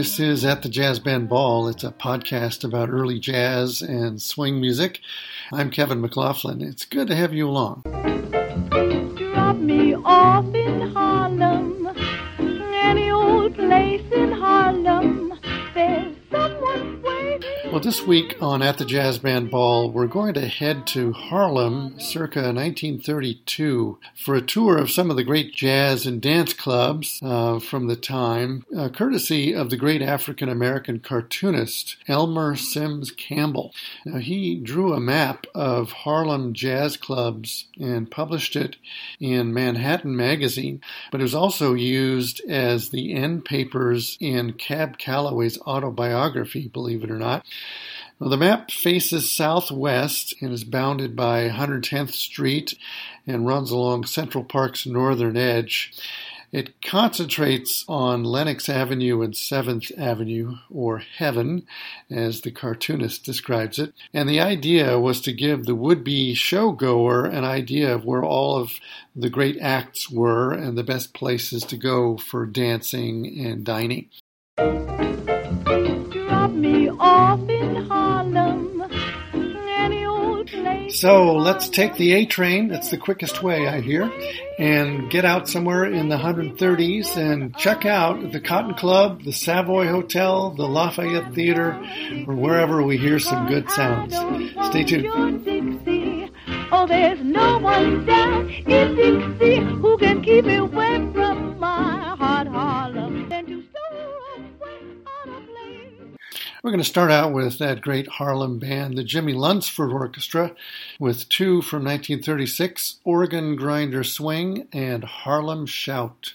This is At the Jazz Band Ball. It's a podcast about early jazz and swing music. I'm Kevin McLaughlin. It's good to have you along. Drop me off in Harlem, Well, this week on At the Jazz Band Ball, we're going to head to Harlem circa 1932 for a tour of some of the great jazz and dance clubs uh, from the time, uh, courtesy of the great African American cartoonist Elmer Simms Campbell. Now, he drew a map of Harlem jazz clubs and published it in Manhattan Magazine, but it was also used as the end papers in Cab Calloway's autobiography, believe it or not. The map faces southwest and is bounded by 110th Street and runs along Central Park's northern edge. It concentrates on Lenox Avenue and 7th Avenue, or Heaven, as the cartoonist describes it. And the idea was to give the would be showgoer an idea of where all of the great acts were and the best places to go for dancing and dining. So let's take the A train. That's the quickest way, I hear, and get out somewhere in the 130s and check out the Cotton Club, the Savoy Hotel, the Lafayette Theater, or wherever we hear some good sounds. Stay tuned. Oh, there's no one down in Dixie who can keep me away from my hot Harlem. We're going to start out with that great Harlem band, the Jimmy Lunceford Orchestra, with two from 1936 Organ Grinder Swing and Harlem Shout.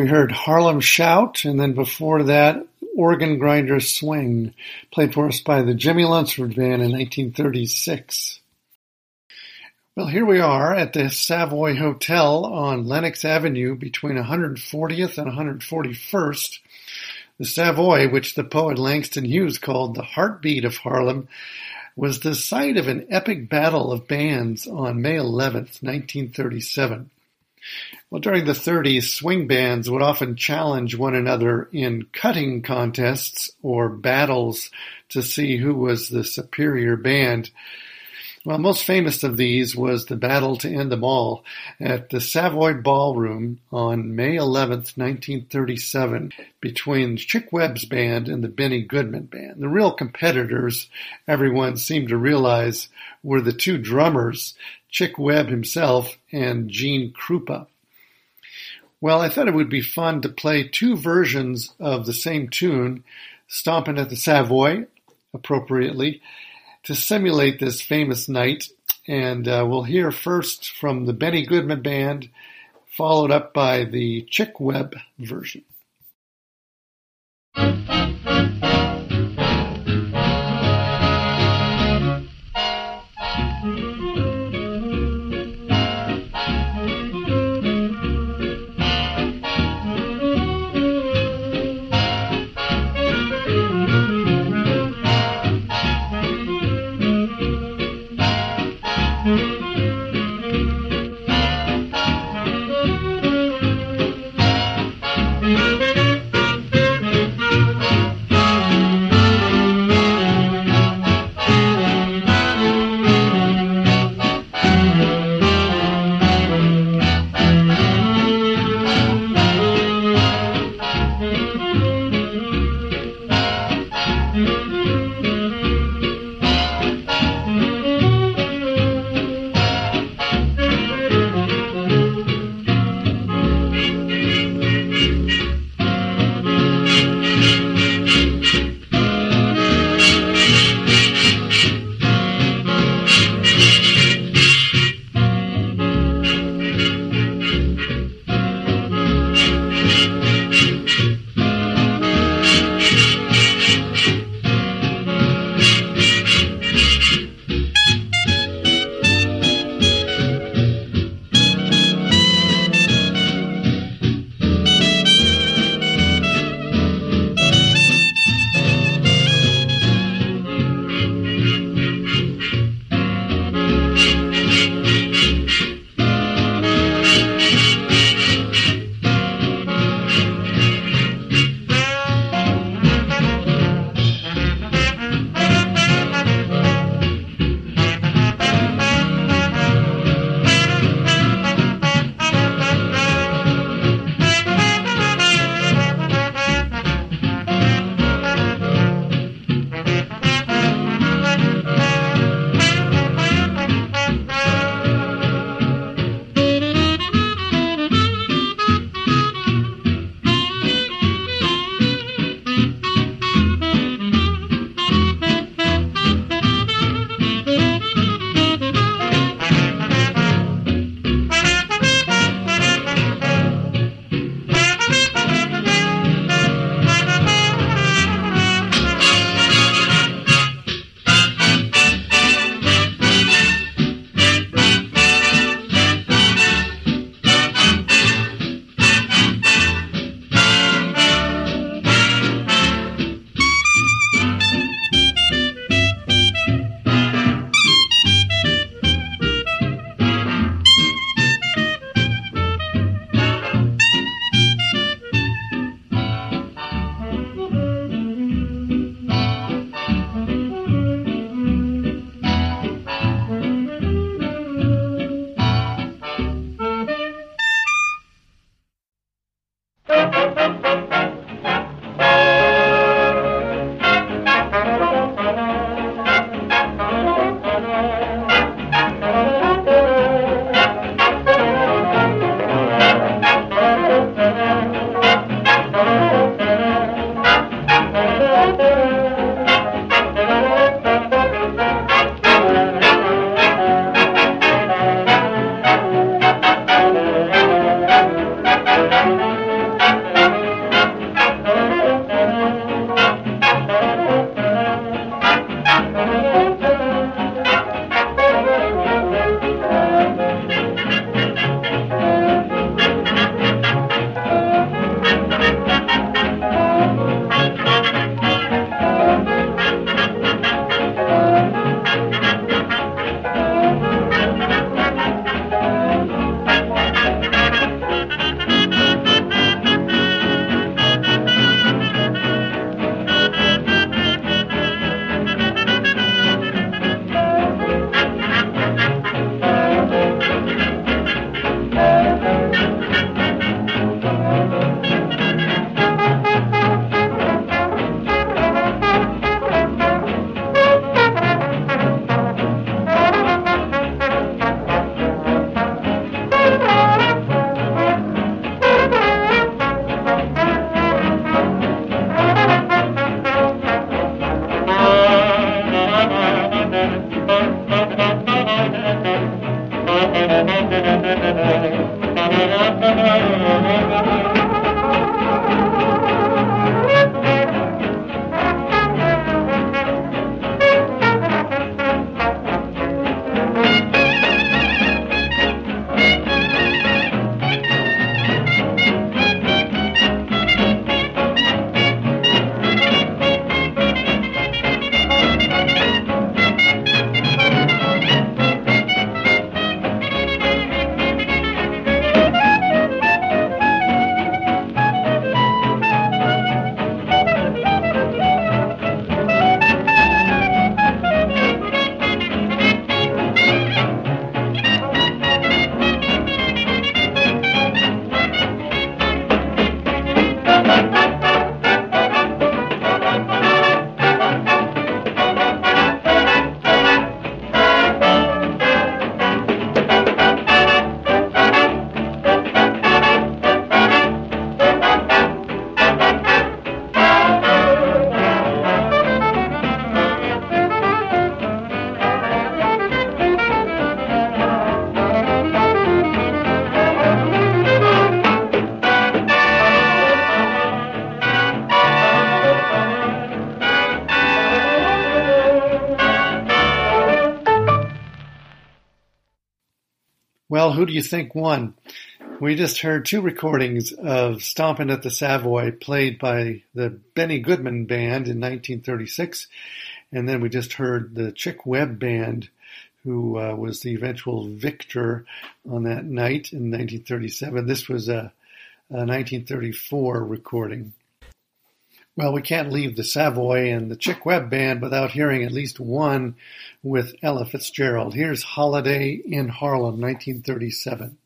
We heard Harlem Shout, and then before that, Organ Grinder Swing, played for us by the Jimmy Lunceford Band in 1936. Well, here we are at the Savoy Hotel on Lenox Avenue between 140th and 141st. The Savoy, which the poet Langston Hughes called the heartbeat of Harlem, was the site of an epic battle of bands on May 11th, 1937. Well, during the 30s, swing bands would often challenge one another in cutting contests or battles to see who was the superior band. Well, most famous of these was the battle to end them all at the Savoy Ballroom on May 11, 1937, between Chick Webb's band and the Benny Goodman band. The real competitors, everyone seemed to realize, were the two drummers, Chick Webb himself and Gene Krupa. Well, I thought it would be fun to play two versions of the same tune, Stompin' at the Savoy, appropriately, to simulate this famous night. And uh, we'll hear first from the Benny Goodman Band, followed up by the Chick Webb version. Well, who do you think won? We just heard two recordings of Stompin' at the Savoy played by the Benny Goodman Band in 1936, and then we just heard the Chick Webb Band, who uh, was the eventual victor on that night in 1937. This was a, a 1934 recording. Well, we can't leave the Savoy and the Chick Webb Band without hearing at least one with Ella Fitzgerald. Here's Holiday in Harlem, 1937.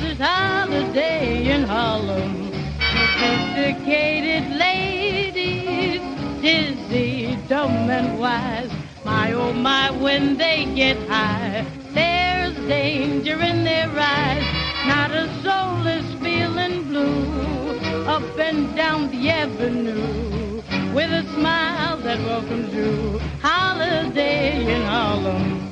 Cause holiday in Harlem. Sophisticated ladies. Dizzy, dumb and wise. My oh my, when they get high, there's danger in their eyes. Not a soul is feeling blue. Up and down the avenue, with a smile that welcomes you. Holiday in Harlem.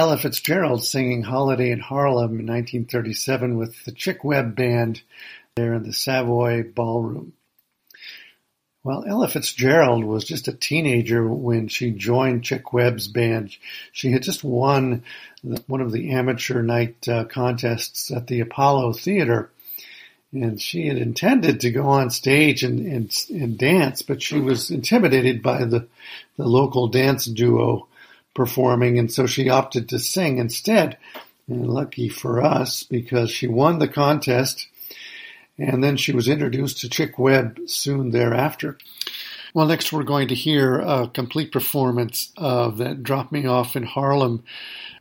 Ella Fitzgerald singing Holiday in Harlem in 1937 with the Chick Webb Band there in the Savoy Ballroom. Well, Ella Fitzgerald was just a teenager when she joined Chick Webb's band. She had just won one of the amateur night uh, contests at the Apollo Theater. And she had intended to go on stage and, and, and dance, but she was intimidated by the, the local dance duo performing, and so she opted to sing instead. And lucky for us, because she won the contest, and then she was introduced to Chick Webb soon thereafter. Well, next we're going to hear a complete performance of that Drop Me Off in Harlem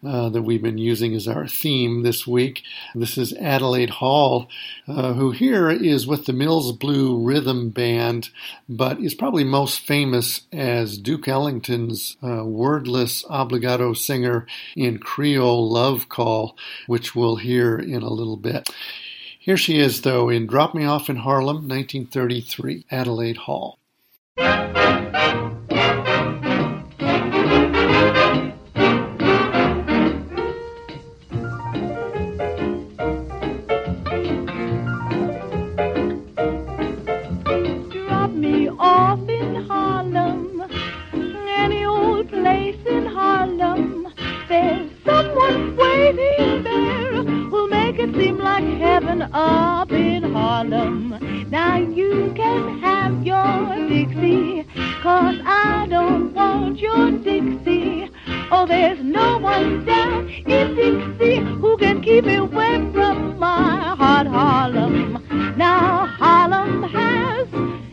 uh, that we've been using as our theme this week. This is Adelaide Hall, uh, who here is with the Mills Blue Rhythm Band, but is probably most famous as Duke Ellington's uh, wordless obligato singer in Creole Love Call, which we'll hear in a little bit. Here she is, though, in Drop Me Off in Harlem, 1933, Adelaide Hall. Harlem. Now you can have your Dixie, cause I don't want your Dixie. Oh, there's no one down in Dixie who can keep me away from my hot Harlem. Now Harlem has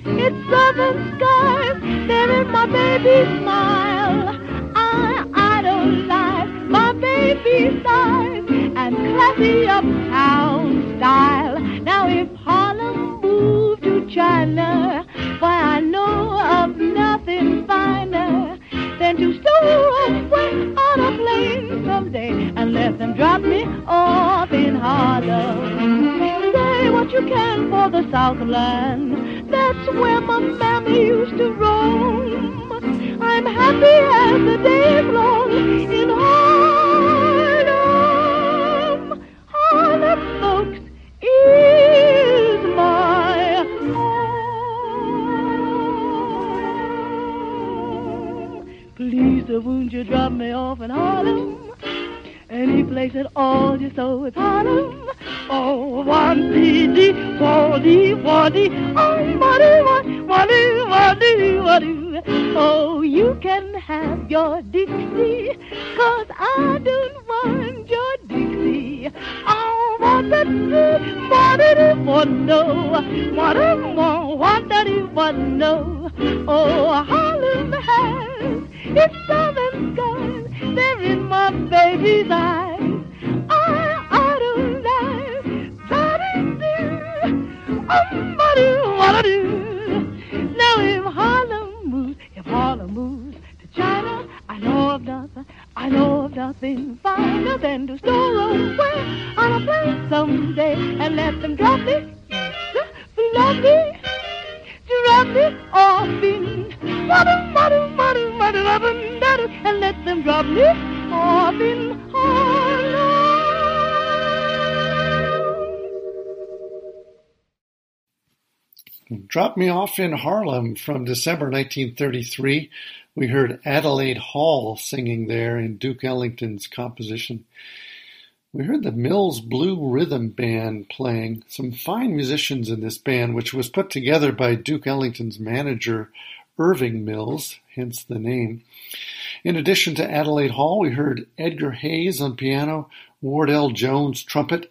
its southern skies, there in my baby's smile. I idolize my baby's eyes and classy uptown style. Now if Harlem moved to China, why I know of nothing finer than to store away on a plane someday and let them drop me off in Harlem. Say what you can for the Southland. That's where my mammy used to roam. I'm happy as the day long in Harlem. Won't you drop me off in Harlem? Any place at all, just so it's Harlem. Oh, one D D, four D, four D, oh, waddy, waddy, um, waddy, waddy, waddy. Oh, you can have your Dixie, cause I don't want your Dixie. I want that what it want no, what I want, what that it want no. Oh, Harlem has its southern skies, they're in my baby's eyes. I idolize, da-dee-doo, um-ba-doo, what-a-doo. Now if Harlem moves, if Harlem moves to China, I know of nothing, I know of nothing finer than to store away on a plane someday and let them drop me, Drop Me Off in Harlem from December 1933. We heard Adelaide Hall singing there in Duke Ellington's composition. We heard the Mills Blue Rhythm Band playing. Some fine musicians in this band, which was put together by Duke Ellington's manager, Irving Mills, hence the name. In addition to Adelaide Hall, we heard Edgar Hayes on piano, Wardell Jones trumpet,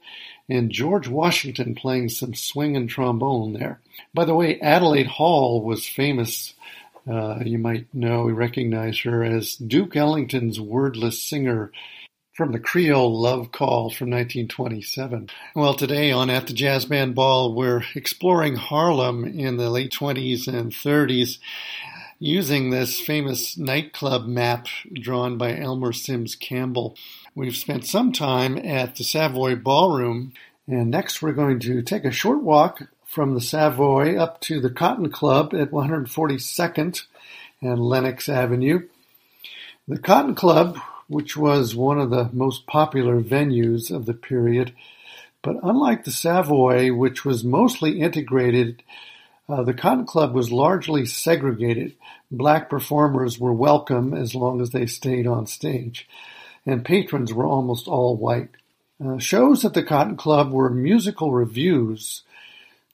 and George Washington playing some swing and trombone there. By the way, Adelaide Hall was famous. Uh, you might know, recognize her as Duke Ellington's wordless singer from the Creole Love Call from 1927. Well, today on At the Jazz Band Ball, we're exploring Harlem in the late 20s and 30s using this famous nightclub map drawn by Elmer Simms Campbell. We've spent some time at the Savoy Ballroom, and next we're going to take a short walk from the Savoy up to the Cotton Club at 142nd and Lenox Avenue. The Cotton Club which was one of the most popular venues of the period. But unlike the Savoy, which was mostly integrated, the Cotton Club was largely segregated. Black performers were welcome as long as they stayed on stage, and patrons were almost all white. Uh, shows at the Cotton Club were musical revues.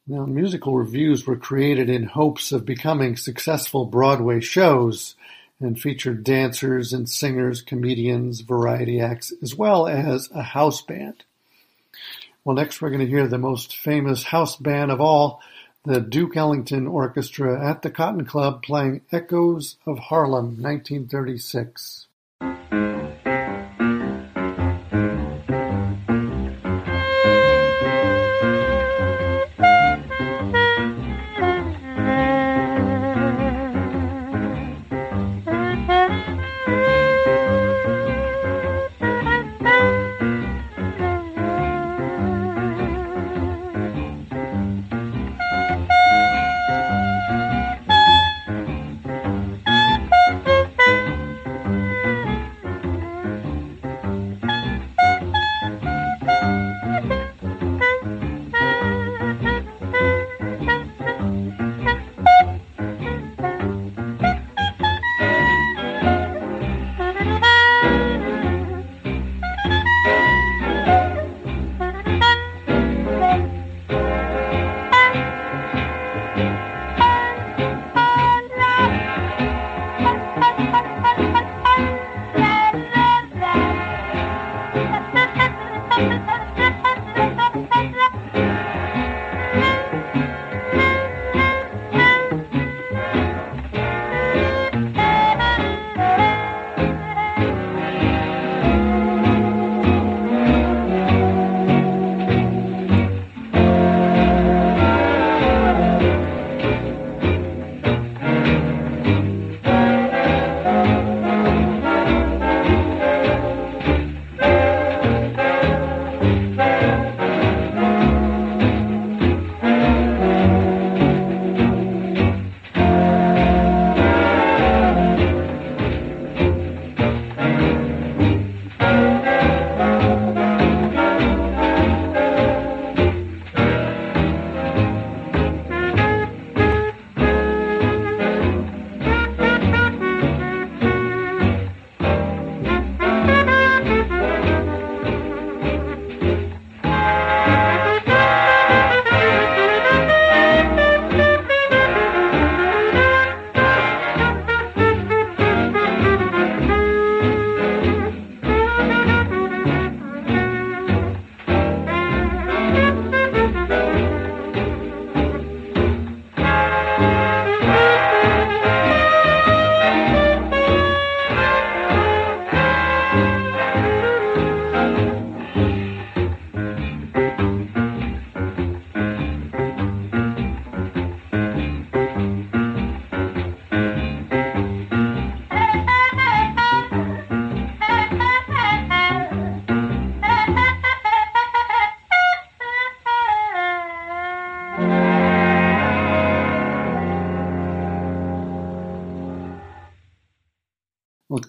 Now, musical revues were created in hopes of becoming successful Broadway shows and featured dancers and singers, comedians, variety acts, as well as a house band. Well, next we're going to hear the most famous house band of all, the Duke Ellington Orchestra at the Cotton Club playing Echoes of Harlem, 1936. Well,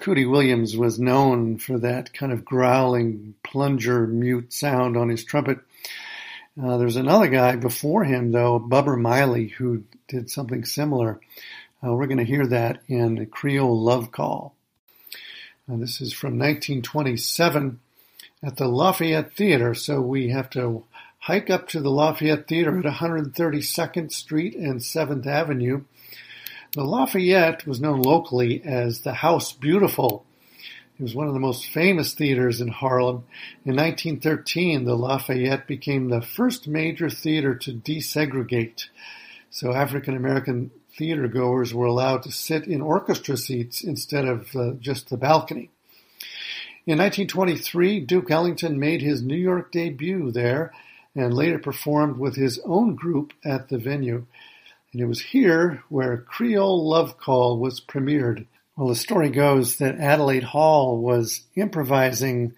Cootie Williams was known for that kind of growling plunger mute sound on his trumpet. Uh, there's another guy before him, though, Bubber Miley, who did something similar. Uh, we're going to hear that in Creole Love Call. Uh, this is from 1927 at the Lafayette Theater, so we have to hike up to the Lafayette Theater at 132nd Street and 7th Avenue the Lafayette was known locally as the House Beautiful. It was one of the most famous theaters in Harlem. In 1913, the Lafayette became the first major theater to desegregate. So African American theater goers were allowed to sit in orchestra seats instead of uh, just the balcony. In 1923, Duke Ellington made his New York debut there and later performed with his own group at the venue and it was here where Creole Love Call was premiered. Well, the story goes that Adelaide Hall was improvising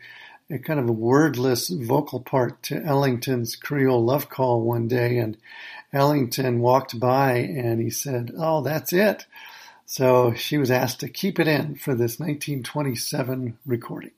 a kind of a wordless vocal part to Ellington's Creole Love Call one day, and Ellington walked by and he said, Oh, that's it. So she was asked to keep it in for this 1927 recording.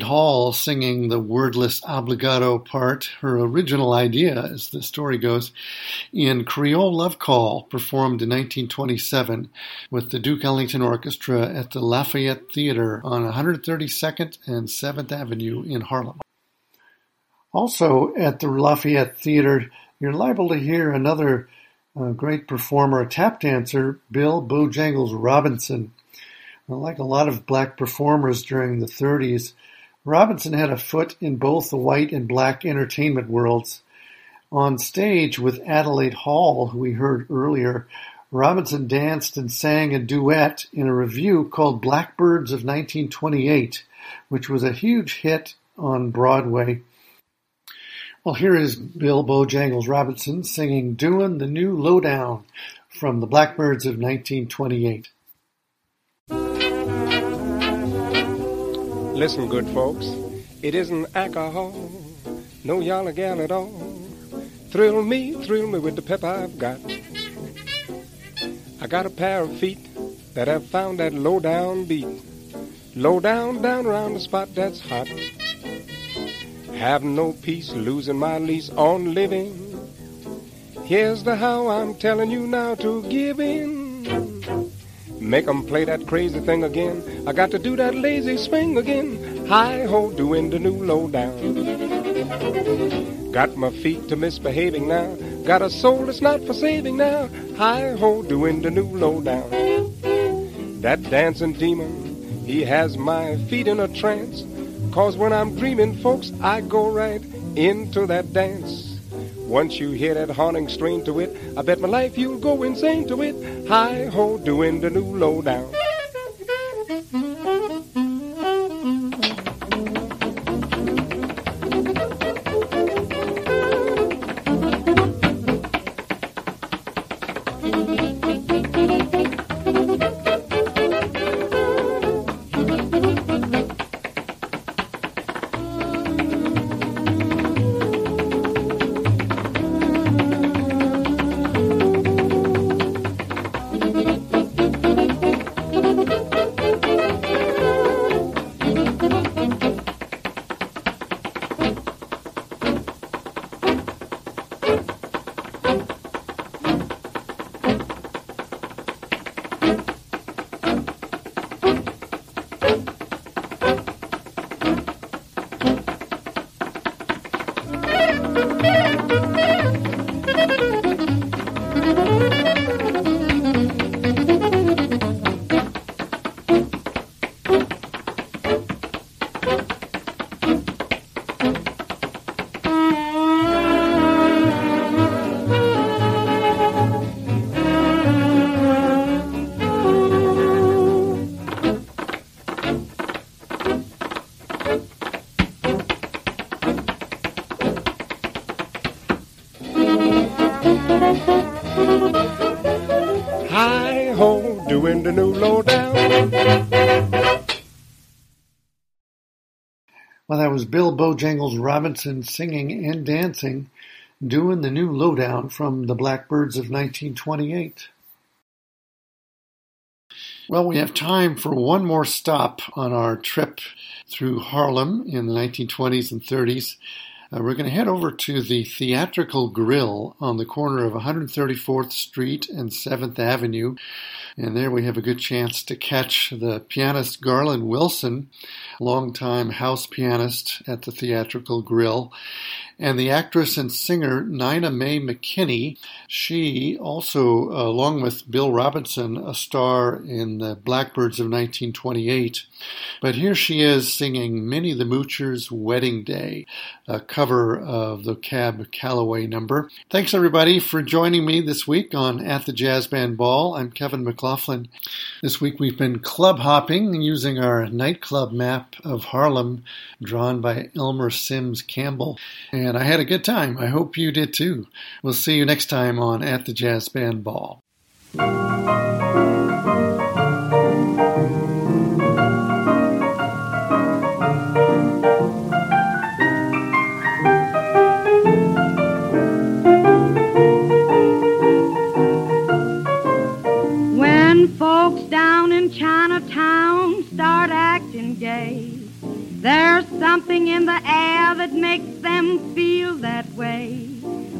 Hall singing the wordless obligato part, her original idea, as the story goes, in Creole Love Call, performed in 1927 with the Duke Ellington Orchestra at the Lafayette Theater on 132nd and 7th Avenue in Harlem. Also at the Lafayette Theater, you're liable to hear another uh, great performer, a tap dancer, Bill Bojangles Robinson. Like a lot of black performers during the 30s, Robinson had a foot in both the white and black entertainment worlds. On stage with Adelaide Hall, who we heard earlier, Robinson danced and sang a duet in a revue called Blackbirds of 1928, which was a huge hit on Broadway. Well, here is Bill Bojangles Robinson singing Doin' the New Lowdown from the Blackbirds of 1928. Listen, good folks, it isn't alcohol, no yalla gal at all. Thrill me, thrill me with the pep I've got. I got a pair of feet that have found that low down beat. Low down, down around the spot that's hot. Have no peace, losing my lease on living. Here's the how I'm telling you now to give in. Make 'em play that crazy thing again. I got to do that lazy swing again. Hi ho, doing the new low down. Got my feet to misbehaving now. Got a soul that's not for saving now. Hi ho, doing the new low down. That dancing demon, he has my feet in a trance. Cause when I'm dreaming, folks, I go right into that dance. Once you hear that haunting strain to it, I bet my life you'll go insane to it. Hi ho, doing the new lowdown. Bill Bojangles Robinson singing and dancing, doing the new lowdown from the Blackbirds of 1928. Well, we have time for one more stop on our trip through Harlem in the 1920s and 30s. Uh, we're going to head over to the Theatrical Grill on the corner of 134th Street and 7th Avenue. And there we have a good chance to catch the pianist Garland Wilson, longtime house pianist at the Theatrical Grill, and the actress and singer Nina Mae McKinney. She also, along with Bill Robinson, a star in the Blackbirds of 1928. But here she is singing Minnie the Moocher's Wedding Day, a cover of the Cab Calloway number. Thanks everybody for joining me this week on At the Jazz Band Ball. I'm Kevin McLaughlin. This week we've been club hopping using our nightclub map of Harlem drawn by Elmer Simms Campbell. And I had a good time. I hope you did too. We'll see you next time on At the Jazz Band Ball. There's something in the air that makes them feel that way.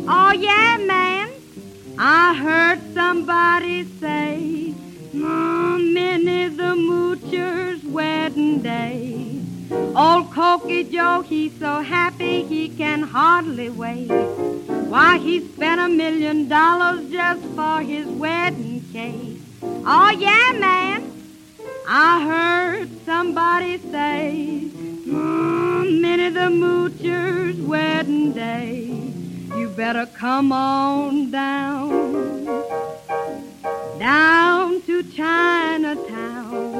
Oh, yeah, man. I heard somebody say, oh, Minnie the Moocher's wedding day. Old Cokey Joe, he's so happy he can hardly wait. Why, he spent a million dollars just for his wedding cake. Oh, yeah, man. I heard somebody say, mm, Minnie the Moocher's wedding day. You better come on down, down to Chinatown.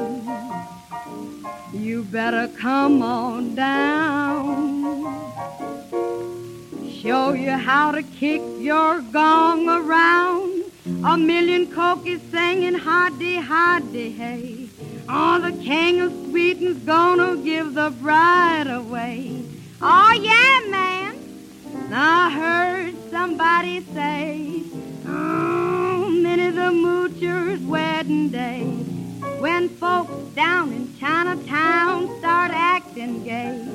You better come on down. Show you how to kick your gong around. A million cokies singing hoddy hoddy hey. Oh, the king of Sweden's gonna give the bride away. Oh, yeah, man. I heard somebody say, oh, Minnie the Moocher's wedding day. When folks down in Chinatown start acting gay,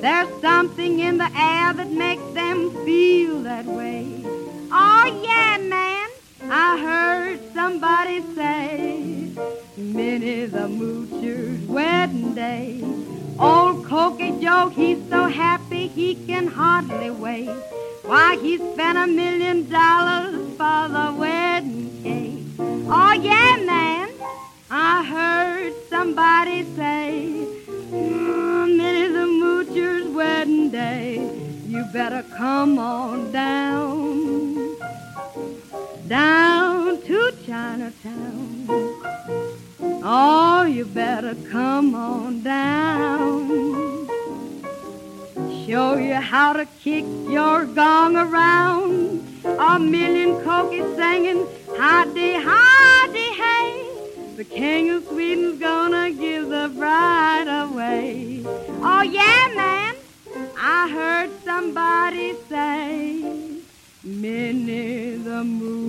there's something in the air that makes them feel that way. Oh, yeah, man. I heard somebody say, Minnie the Moocher's wedding day. Old Cokey Joe, he's so happy he can hardly wait. Why, he spent a million dollars for the wedding cake. Oh, yeah, man. I heard somebody say, mm, Minnie the Moocher's wedding day. You better come on how to kick your gong around. A million cokies singing, hoddy, hoddy, hey. The king of Sweden's gonna give the bride away. Oh, yeah, man. I heard somebody say, Minnie the wedding